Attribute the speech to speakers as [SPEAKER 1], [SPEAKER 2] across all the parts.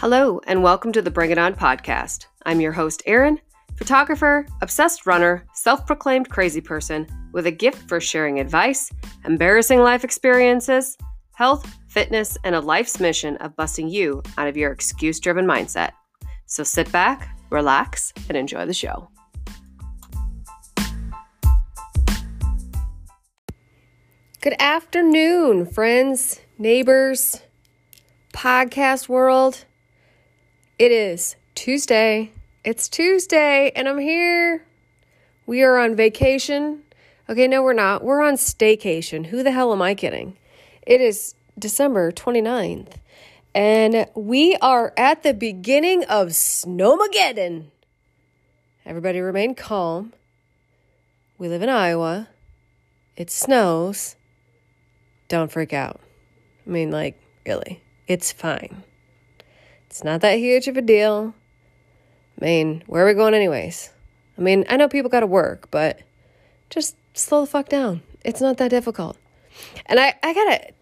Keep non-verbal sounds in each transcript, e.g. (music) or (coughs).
[SPEAKER 1] Hello, and welcome to the Bring It On podcast. I'm your host, Erin, photographer, obsessed runner, self proclaimed crazy person with a gift for sharing advice, embarrassing life experiences, health, fitness, and a life's mission of busting you out of your excuse driven mindset. So sit back, relax, and enjoy the show. Good afternoon, friends, neighbors, podcast world. It is Tuesday. It's Tuesday, and I'm here. We are on vacation. Okay, no, we're not. We're on staycation. Who the hell am I kidding? It is December 29th, and we are at the beginning of Snowmageddon. Everybody remain calm. We live in Iowa. It snows. Don't freak out. I mean, like, really, it's fine. It's not that huge of a deal. I mean, where are we going, anyways? I mean, I know people got to work, but just slow the fuck down. It's not that difficult. And I, I gotta,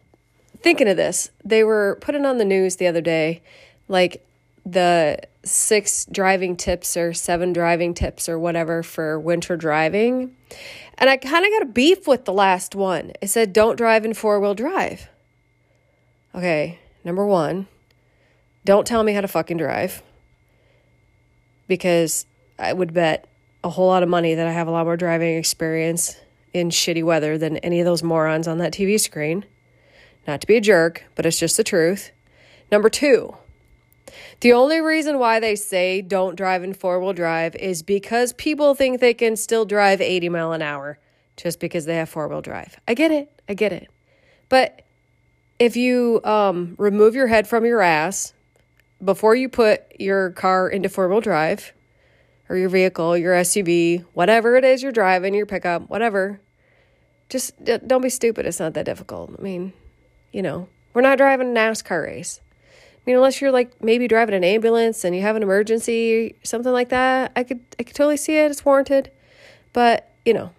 [SPEAKER 1] thinking of this, they were putting on the news the other day, like the six driving tips or seven driving tips or whatever for winter driving. And I kind of got a beef with the last one. It said, don't drive in four wheel drive. Okay, number one, don't tell me how to fucking drive because I would bet a whole lot of money that I have a lot more driving experience in shitty weather than any of those morons on that TV screen. Not to be a jerk, but it's just the truth. Number two, the only reason why they say don't drive in four wheel drive is because people think they can still drive 80 mile an hour just because they have four wheel drive. I get it. I get it. But if you um, remove your head from your ass before you put your car into four wheel drive or your vehicle, your SUV, whatever it is you're driving, your pickup, whatever, just don't be stupid. It's not that difficult. I mean, you know, we're not driving a NASCAR race. I mean, unless you're like maybe driving an ambulance and you have an emergency, something like that, I could I could totally see it. It's warranted. But, you know,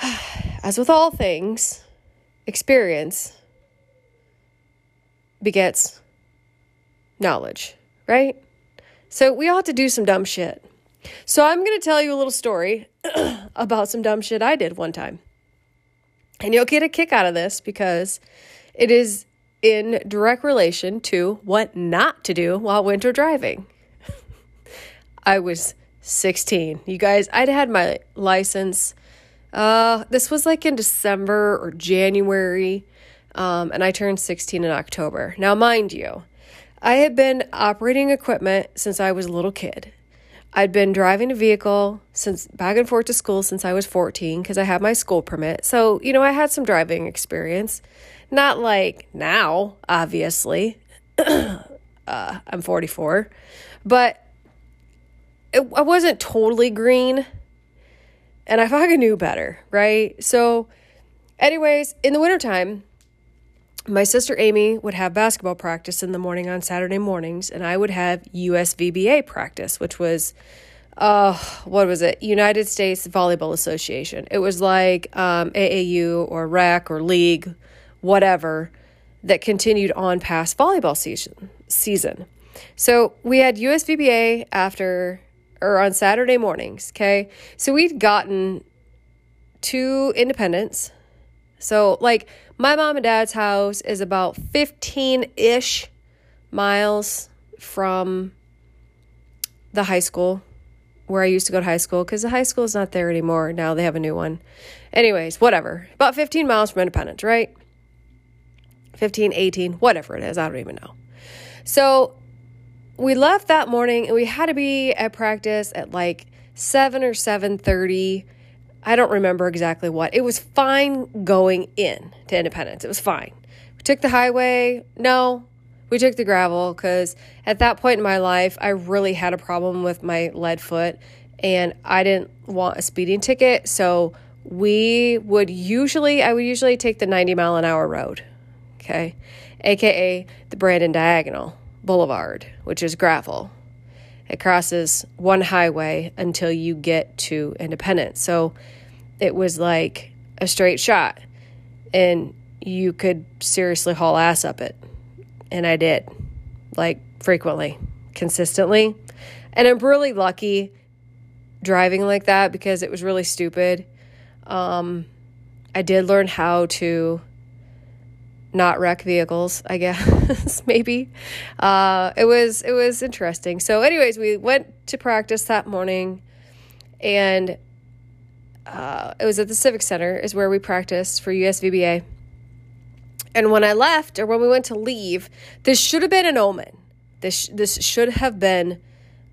[SPEAKER 1] (sighs) as with all things, experience begets knowledge, right? So we all have to do some dumb shit. So I'm going to tell you a little story (clears throat) about some dumb shit I did one time. And you'll get a kick out of this because it is in direct relation to what not to do while winter driving. (laughs) I was 16. You guys, I'd had my license. Uh, this was like in December or January, um, and I turned 16 in October. Now, mind you, I had been operating equipment since I was a little kid. I'd been driving a vehicle since back and forth to school since I was 14 because I had my school permit. So, you know, I had some driving experience. Not like now, obviously. (clears throat) uh, I'm 44. But it, I wasn't totally green. And I fucking knew better, right? So, anyways, in the wintertime, my sister Amy would have basketball practice in the morning on Saturday mornings, and I would have USVBA practice, which was, uh, what was it? United States Volleyball Association. It was like um, AAU or RAC or league, whatever, that continued on past volleyball season. Season. So we had USVBA after or on Saturday mornings. Okay, so we'd gotten two Independence. So like my mom and dad's house is about 15 ish miles from the high school where I used to go to high school because the high school is not there anymore. Now they have a new one. Anyways, whatever. About 15 miles from Independence, right? 15, 18, whatever it is. I don't even know. So we left that morning and we had to be at practice at like 7 or 7:30 I don't remember exactly what. It was fine going in to Independence. It was fine. We took the highway. No, we took the gravel because at that point in my life, I really had a problem with my lead foot and I didn't want a speeding ticket. So we would usually, I would usually take the 90 mile an hour road, okay, aka the Brandon Diagonal Boulevard, which is gravel. It crosses one highway until you get to Independence. So it was like a straight shot and you could seriously haul ass up it. And I did. like frequently, consistently. And I'm really lucky driving like that because it was really stupid. Um, I did learn how to not wreck vehicles, I guess, (laughs) maybe. Uh, it was it was interesting. So, anyways, we went to practice that morning, and uh, it was at the Civic Center, is where we practiced for USVBA. And when I left, or when we went to leave, this should have been an omen. This this should have been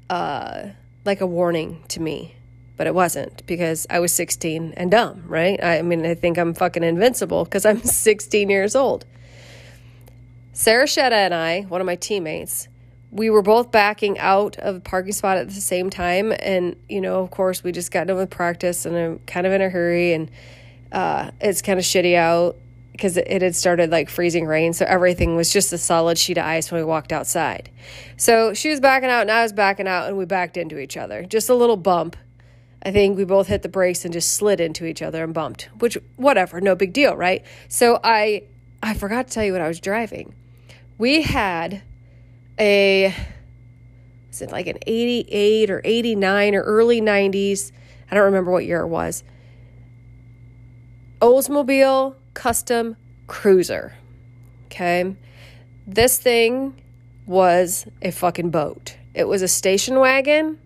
[SPEAKER 1] uh, like a warning to me, but it wasn't because I was 16 and dumb, right? I mean, I think I'm fucking invincible because I'm (laughs) 16 years old. Sarah Shetta and I, one of my teammates, we were both backing out of the parking spot at the same time. And, you know, of course, we just got done with practice and I'm kind of in a hurry and uh, it's kind of shitty out because it had started like freezing rain. So everything was just a solid sheet of ice when we walked outside. So she was backing out and I was backing out and we backed into each other. Just a little bump. I think we both hit the brakes and just slid into each other and bumped, which, whatever, no big deal, right? So I, I forgot to tell you what I was driving. We had a is it like an 88 or 89 or early 90s i don't remember what year it was. Oldsmobile custom cruiser okay? This thing was a fucking boat. It was a station wagon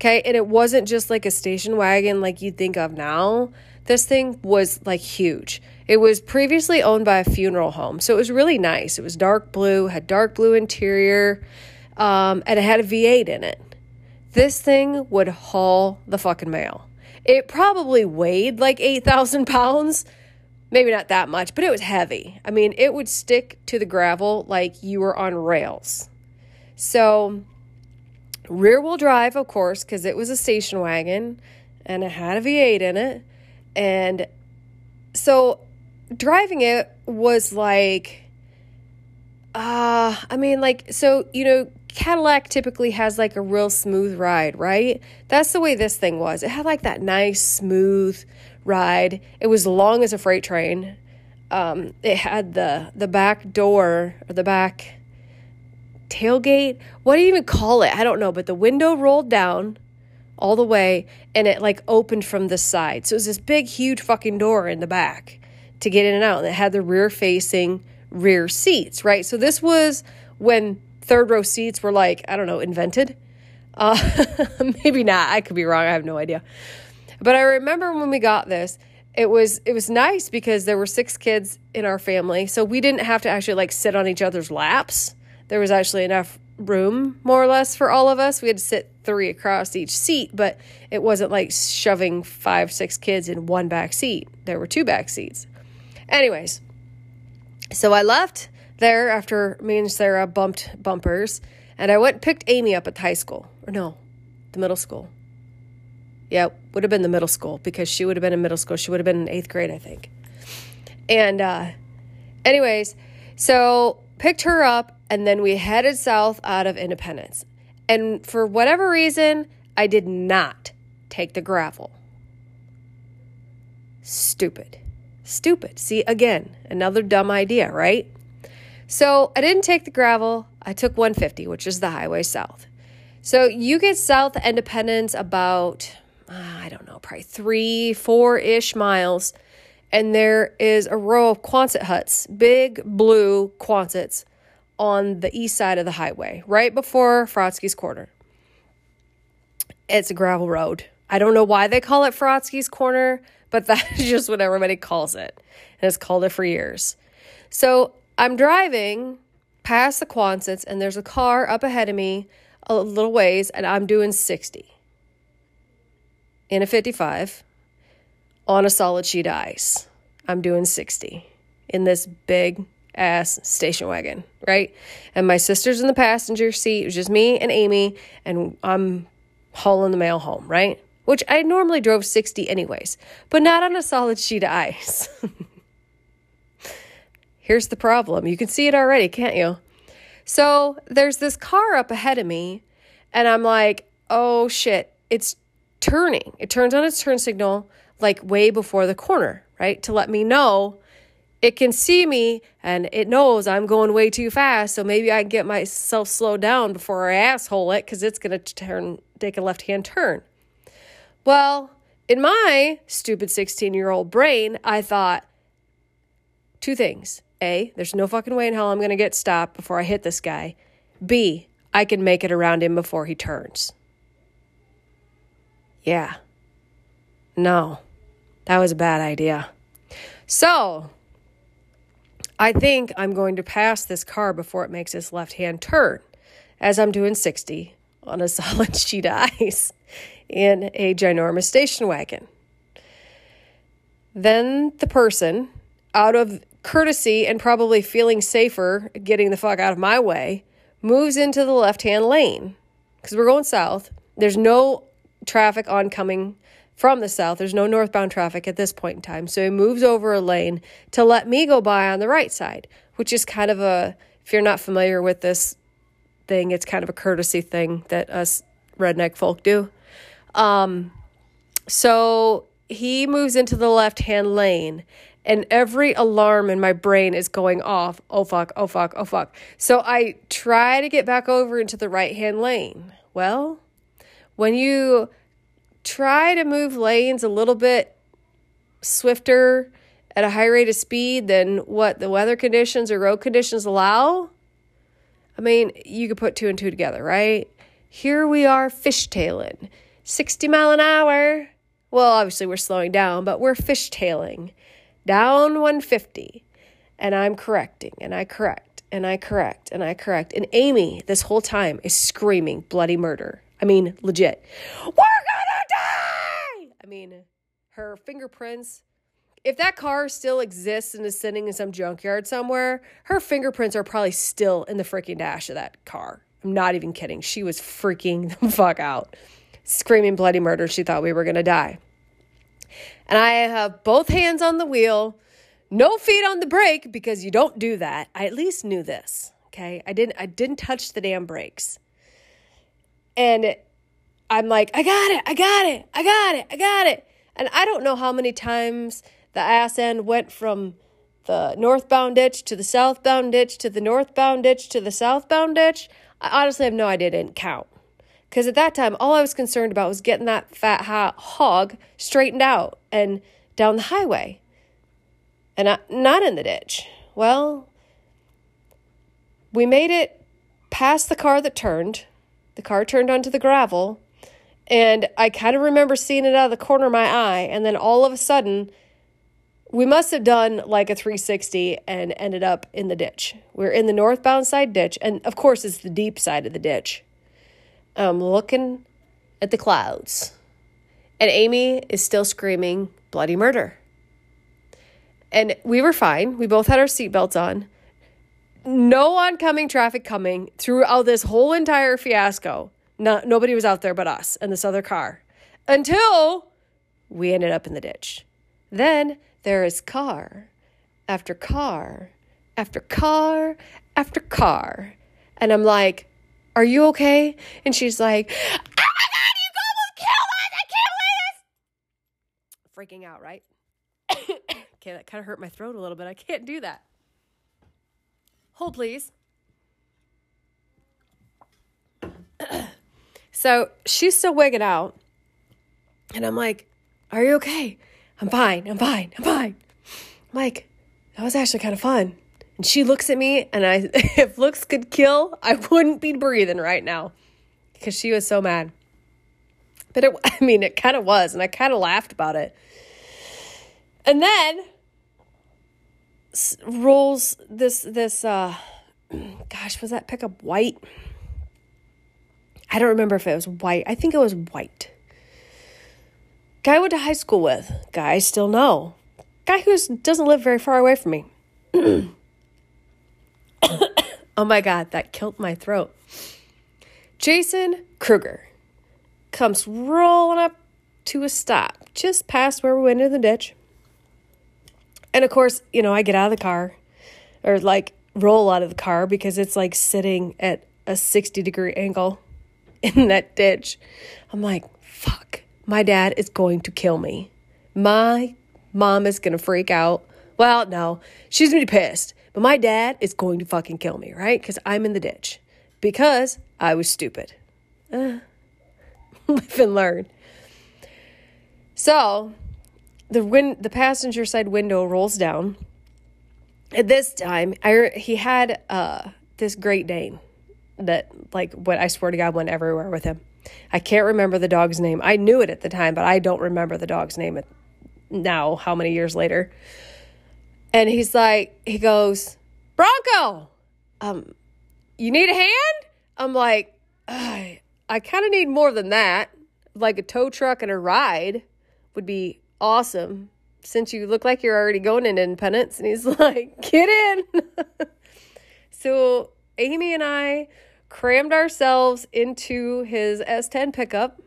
[SPEAKER 1] okay and it wasn't just like a station wagon like you'd think of now this thing was like huge it was previously owned by a funeral home, so it was really nice. It was dark blue, had dark blue interior, um, and it had a V8 in it. This thing would haul the fucking mail. It probably weighed like 8,000 pounds. Maybe not that much, but it was heavy. I mean, it would stick to the gravel like you were on rails. So, rear wheel drive, of course, because it was a station wagon and it had a V8 in it. And so driving it was like uh I mean like so you know Cadillac typically has like a real smooth ride, right? That's the way this thing was. It had like that nice smooth ride. It was long as a freight train. Um, it had the the back door or the back tailgate. What do you even call it? I don't know, but the window rolled down all the way and it like opened from the side. So it was this big huge fucking door in the back to get in and out. And it had the rear facing rear seats, right? So this was when third row seats were like, I don't know, invented. Uh, (laughs) maybe not. I could be wrong. I have no idea. But I remember when we got this, it was it was nice because there were six kids in our family, so we didn't have to actually like sit on each other's laps. There was actually enough room, more or less, for all of us. We had to sit three across each seat, but it wasn't like shoving five, six kids in one back seat. There were two back seats. Anyways, so I left there after me and Sarah bumped bumpers, and I went and picked Amy up at the high school. Or no, the middle school. Yeah, would have been the middle school because she would have been in middle school. She would have been in eighth grade, I think. And, uh, anyways, so picked her up, and then we headed south out of Independence. And for whatever reason, I did not take the gravel. Stupid. Stupid. See, again, another dumb idea, right? So I didn't take the gravel. I took 150, which is the highway south. So you get south Independence about, uh, I don't know, probably three, four ish miles. And there is a row of Quonset huts, big blue Quonsets on the east side of the highway, right before Frotsky's Corner. It's a gravel road. I don't know why they call it Frotsky's Corner but (laughs) that's just what everybody calls it. And it's called it for years. So I'm driving past the Quonsets, and there's a car up ahead of me a little ways, and I'm doing 60 in a 55 on a solid sheet of ice. I'm doing 60 in this big ass station wagon, right? And my sister's in the passenger seat. It was just me and Amy, and I'm hauling the mail home, right? which I normally drove 60 anyways, but not on a solid sheet of ice. (laughs) Here's the problem. You can see it already, can't you? So there's this car up ahead of me, and I'm like, oh shit, it's turning. It turns on its turn signal like way before the corner, right? To let me know it can see me and it knows I'm going way too fast. So maybe I can get myself slowed down before I asshole it because it's going to turn, take a left hand turn. Well, in my stupid 16 year old brain, I thought two things. A, there's no fucking way in hell I'm going to get stopped before I hit this guy. B, I can make it around him before he turns. Yeah. No, that was a bad idea. So, I think I'm going to pass this car before it makes its left hand turn as I'm doing 60 on a (laughs) solid sheet of ice in a ginormous station wagon. Then the person, out of courtesy and probably feeling safer getting the fuck out of my way, moves into the left hand lane because we're going south. There's no traffic oncoming from the south. There's no northbound traffic at this point in time. So he moves over a lane to let me go by on the right side, which is kind of a, if you're not familiar with this thing, it's kind of a courtesy thing that us redneck folk do. Um, so he moves into the left hand lane and every alarm in my brain is going off. Oh fuck, oh fuck, oh fuck. So I try to get back over into the right hand lane. Well, when you try to move lanes a little bit swifter at a high rate of speed than what the weather conditions or road conditions allow, I mean, you could put two and two together, right? Here we are fishtailing 60 mile an hour. Well, obviously we're slowing down, but we're fishtailing down 150 and I'm correcting and I correct and I correct and I correct. And Amy, this whole time, is screaming bloody murder. I mean, legit. We're gonna die! I mean, her fingerprints. If that car still exists and is sitting in some junkyard somewhere, her fingerprints are probably still in the freaking dash of that car. I'm not even kidding. She was freaking (laughs) the fuck out, screaming bloody murder. She thought we were gonna die and I have both hands on the wheel, no feet on the brake because you don't do that. I at least knew this. Okay. I didn't I didn't touch the damn brakes. And I'm like, I got it, I got it, I got it, I got it. And I don't know how many times the ass end went from the northbound ditch to the southbound ditch to the northbound ditch to the southbound ditch. I honestly have no idea, didn't count. Because at that time, all I was concerned about was getting that fat hot hog straightened out and down the highway and not in the ditch. Well, we made it past the car that turned. The car turned onto the gravel. And I kind of remember seeing it out of the corner of my eye. And then all of a sudden, we must have done like a 360 and ended up in the ditch. We're in the northbound side ditch. And of course, it's the deep side of the ditch. I'm looking at the clouds. And Amy is still screaming bloody murder. And we were fine. We both had our seatbelts on. No oncoming traffic coming throughout this whole entire fiasco. No, nobody was out there but us and this other car until we ended up in the ditch. Then there is car after car after car after car. And I'm like, are you okay? And she's like, Oh my God, you almost killed us. I can't believe this. Freaking out, right? (coughs) okay, that kind of hurt my throat a little bit. I can't do that. Hold, please. (clears throat) so she's still wigging out. And I'm like, Are you okay? I'm fine. I'm fine. I'm fine. I'm like, that was actually kind of fun. And she looks at me, and I, (laughs) if looks could kill, I wouldn't be breathing right now because she was so mad. But it, (laughs) I mean, it kind of was, and I kind of laughed about it. And then rolls this this uh (clears throat) gosh was that pickup white i don't remember if it was white i think it was white guy I went to high school with guy I still know guy who doesn't live very far away from me (coughs) oh my God, that killed my throat. Jason Kruger comes rolling up to a stop just past where we went in the ditch. And of course, you know, I get out of the car or like roll out of the car because it's like sitting at a 60 degree angle (laughs) in that ditch. I'm like, fuck, my dad is going to kill me. My mom is going to freak out Well, no, she's gonna be pissed. But my dad is going to fucking kill me, right? Because I'm in the ditch. Because I was stupid. Uh, (laughs) live and learn. So the win- the passenger side window rolls down. At this time, I he had uh, this Great Dane that like what I swear to God went everywhere with him. I can't remember the dog's name. I knew it at the time, but I don't remember the dog's name now. How many years later? And he's like, he goes, Bronco, um, you need a hand? I'm like, I, I kind of need more than that. Like a tow truck and a ride would be awesome since you look like you're already going into Independence. And he's (laughs) like, get in. (laughs) so Amy and I crammed ourselves into his S10 pickup.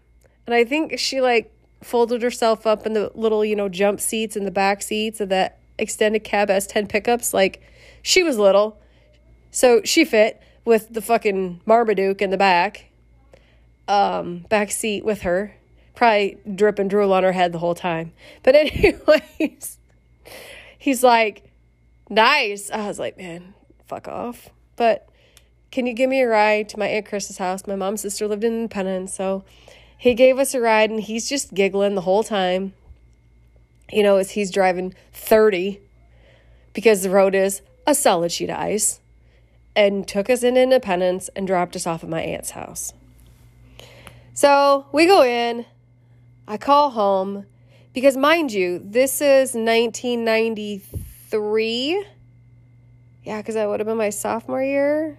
[SPEAKER 1] And I think she like folded herself up in the little, you know, jump seats in the back seats of that extended cab S10 pickups. Like she was little. So she fit with the fucking Marmaduke in the back, um, back seat with her probably dripping drool on her head the whole time. But (laughs) anyways, he's like, nice. I was like, man, fuck off. But can you give me a ride to my Aunt Chris's house? My mom's sister lived in Independence, so he gave us a ride and he's just giggling the whole time. You know, as he's driving 30 because the road is a solid sheet of ice and took us in Independence and dropped us off at my aunt's house. So we go in, I call home because, mind you, this is 1993. Yeah, because that would have been my sophomore year.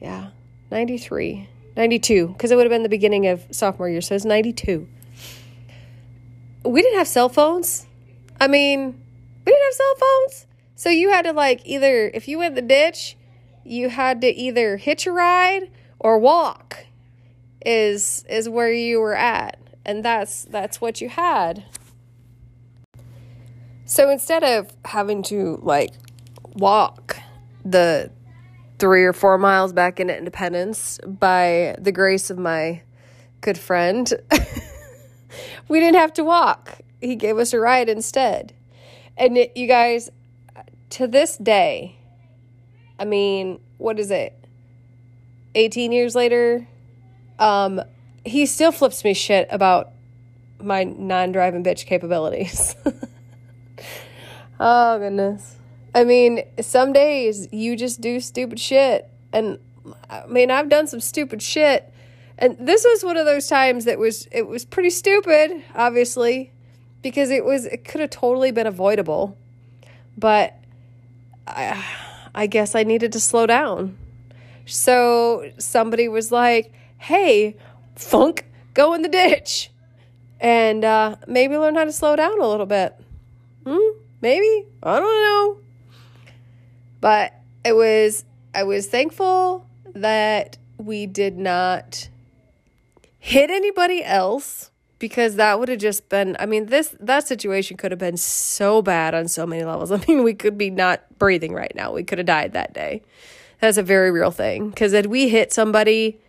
[SPEAKER 1] Yeah, 93, 92, because it would have been the beginning of sophomore year. So it's 92. We didn't have cell phones. I mean, we didn't have cell phones. So you had to, like, either, if you went the ditch, you had to either hitch a ride or walk is is where you were at and that's that's what you had. So instead of having to like walk the three or four miles back into Independence by the grace of my good friend, (laughs) we didn't have to walk. He gave us a ride instead. And it, you guys, to this day, I mean, what is it? 18 years later, um, he still flips me shit about my non-driving bitch capabilities. (laughs) oh goodness. I mean, some days you just do stupid shit and I mean, I've done some stupid shit. And this was one of those times that was it was pretty stupid, obviously, because it was it could have totally been avoidable. But I I guess I needed to slow down. So somebody was like, "Hey, funk, go in the ditch. And uh, maybe learn how to slow down a little bit. Hmm? Maybe? I don't know. But it was, I was thankful that we did not hit anybody else because that would have just been i mean this that situation could have been so bad on so many levels (laughs) i mean we could be not breathing right now we could have died that day that's a very real thing because had we hit somebody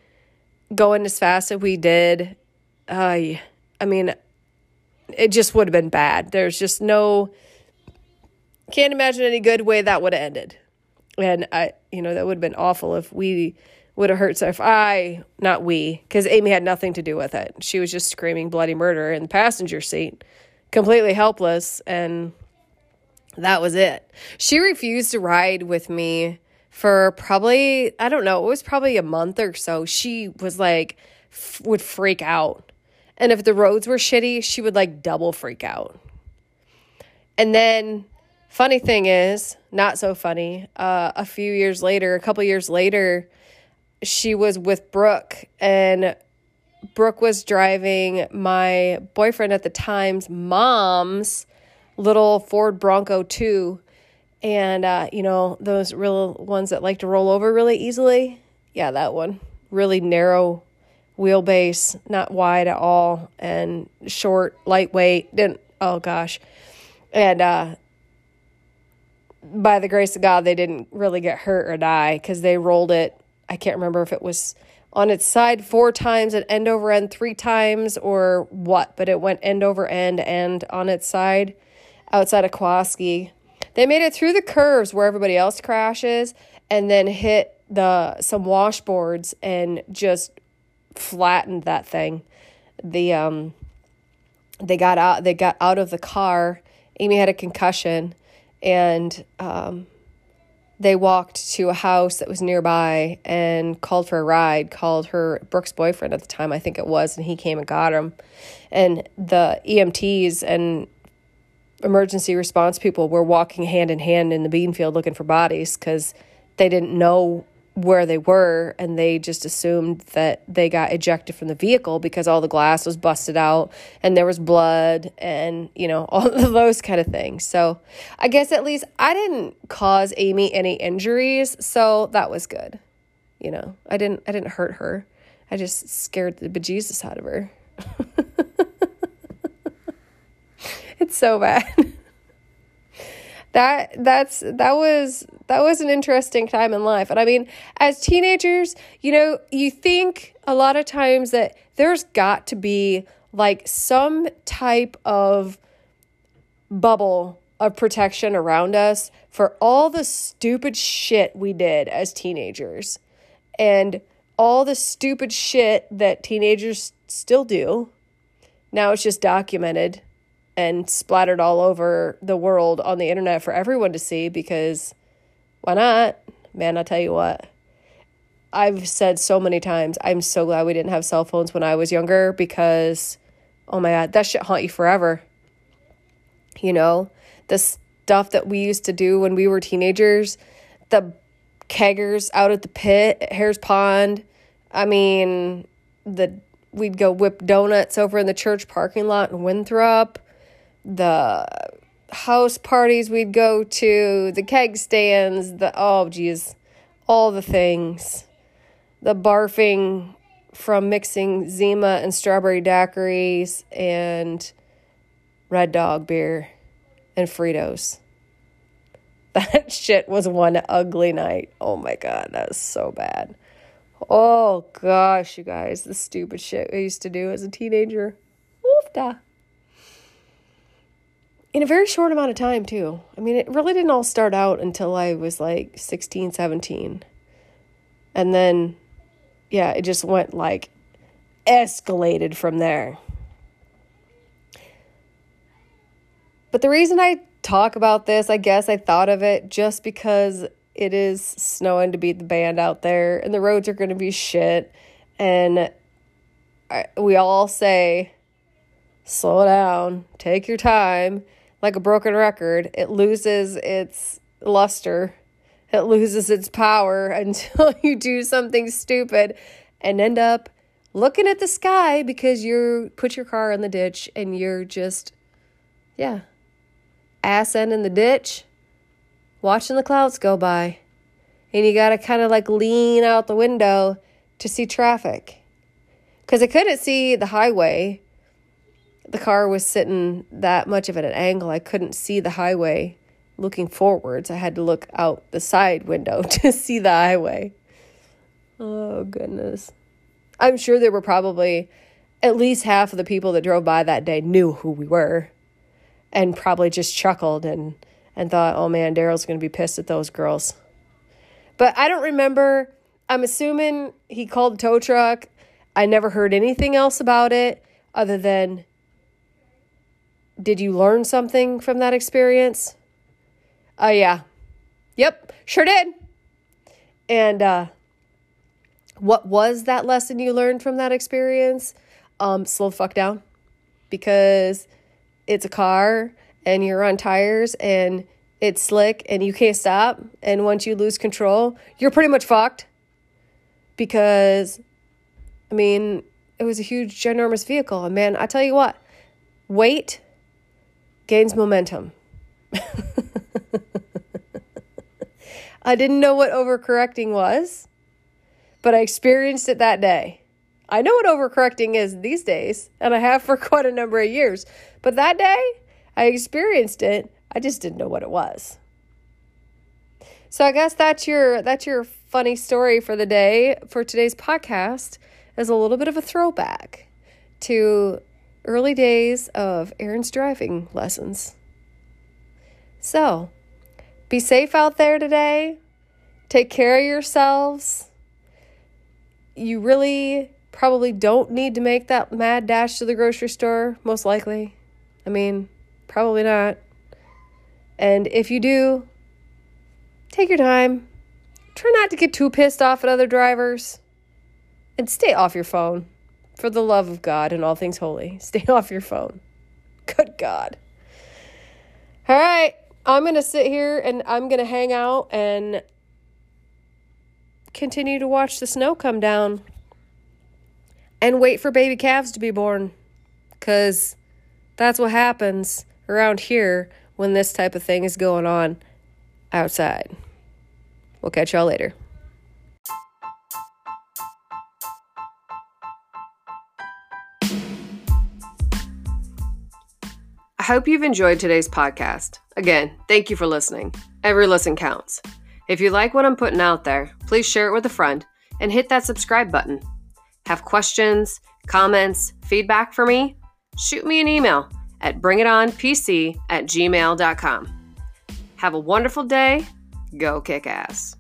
[SPEAKER 1] going as fast as we did, uh, I mean, it just would have been bad. There's just no, can't imagine any good way that would have ended. And I, you know, that would have been awful if we would have hurt. So if I, not we, because Amy had nothing to do with it. She was just screaming bloody murder in the passenger seat, completely helpless. And that was it. She refused to ride with me for probably, I don't know, it was probably a month or so. She was like, f- would freak out. And if the roads were shitty, she would like double freak out. And then, funny thing is, not so funny, uh, a few years later, a couple years later, she was with Brooke and Brooke was driving my boyfriend at the time's mom's little Ford Bronco 2 and, uh, you know, those real ones that like to roll over really easily. Yeah, that one. Really narrow wheelbase, not wide at all, and short, lightweight. Didn't, oh gosh. And, uh, by the grace of God, they didn't really get hurt or die because they rolled it. I can't remember if it was on its side four times and end over end three times or what, but it went end over end and on its side outside of Kowalski They made it through the curves where everybody else crashes and then hit the some washboards and just flattened that thing. The um they got out they got out of the car. Amy had a concussion and um they walked to a house that was nearby and called for a ride, called her Brooke's boyfriend at the time, I think it was, and he came and got him. And the EMTs and emergency response people were walking hand in hand in the bean field looking for bodies because they didn't know where they were and they just assumed that they got ejected from the vehicle because all the glass was busted out and there was blood and you know (laughs) all those kind of things. So i guess at least i didn't cause amy any injuries so that was good. You know i didn't i didn't hurt her. I just scared the bejesus out of her (laughs) it's so bad. That that's that was that was an interesting time in life. And i mean as teenagers you know you think a lot of times that there's got to be like some type of bubble of protection around us for all the stupid shit we did as teenagers and all the stupid shit that teenagers still do. Now it's just documented and splattered all over the world on the internet for everyone to see because why not? Man, I tell you what. I've said so many times, I'm so glad we didn't have cell phones when I was younger because oh my god, that shit haunt you forever. You know, the stuff that we used to do when we were teenagers, the keggers out at the pit Hare's Pond. I mean, the we'd go whip donuts over in the church parking lot in Winthrop the house parties we'd go to, the keg stands, the oh geez, all the things. The barfing from mixing Zima and strawberry daiquiris and Red Dog beer and Fritos. (laughs) That shit was one ugly night. Oh my god, that was so bad. Oh gosh, you guys, the stupid shit I used to do as a teenager. Oofda in a very short amount of time too. I mean it really didn't all start out until i was like 16 17 and then yeah it just went like escalated from there. But the reason i talk about this i guess i thought of it just because it is snowing to beat the band out there and the roads are going to be shit. And I, we all say slow down take your time like a broken record. It loses its luster, it loses its power (laughs) until you do something stupid and end up looking at the sky because you put your car in the ditch and you're just, yeah, ass end in the ditch, watching the clouds go by. And you got to kind of like lean out the window to see traffic. Because I couldn't see the highway the car was sitting that much of at an angle, I couldn't see the highway looking forwards. I had to look out the side window (laughs) to see the highway. Oh, goodness. I'm sure there were probably at least half of the people that drove by that day knew who we were and probably just chuckled and, and thought, oh man, Daryl's going to be pissed at those girls. But I don't remember. I'm assuming he called the tow truck. I never heard anything else about it other than did you learn something from that experience? Oh, uh, yeah. Yep, sure did. And uh, what was that lesson you learned from that experience? Um, slow the fuck down because it's a car and you're on tires and it's slick and you can't stop. And once you lose control, you're pretty much fucked because, I mean, it was a huge, ginormous vehicle. And man, I tell you what, weight gains momentum. (laughs) I didn't know what overcorrecting was, but I experienced it that day. I know what overcorrecting is these days, and I have for (laughs) quite a number of years. But that day, I experienced it. I just didn't know what it was. So I guess that's your that's your funny story for the day for today's podcast is a little bit of a throwback to early days of Erin's driving lessons. So, be safe out there today. Take care of yourselves. You really probably don't need to make that mad dash to the grocery store, most likely. I mean, probably not. And if you do, take your time. Try not to get too pissed off at other drivers. And stay off your phone. For the love of God and all things holy, (laughs) stay off your phone. Good God. All right, I'm going to sit here and I'm going to hang out and continue to watch the snow come down and wait for baby calves to be born. Because that's what happens around here when this type of thing is going on outside. We'll catch y'all later. I hope you've enjoyed today's podcast. Again, thank you for listening. Every listen counts. If you like what I'm putting out there, please share it with a friend and hit that subscribe button. Have questions, comments, feedback for me? Shoot me an email at bringitonpc at gmail.com. Have a wonderful day. Go kick ass.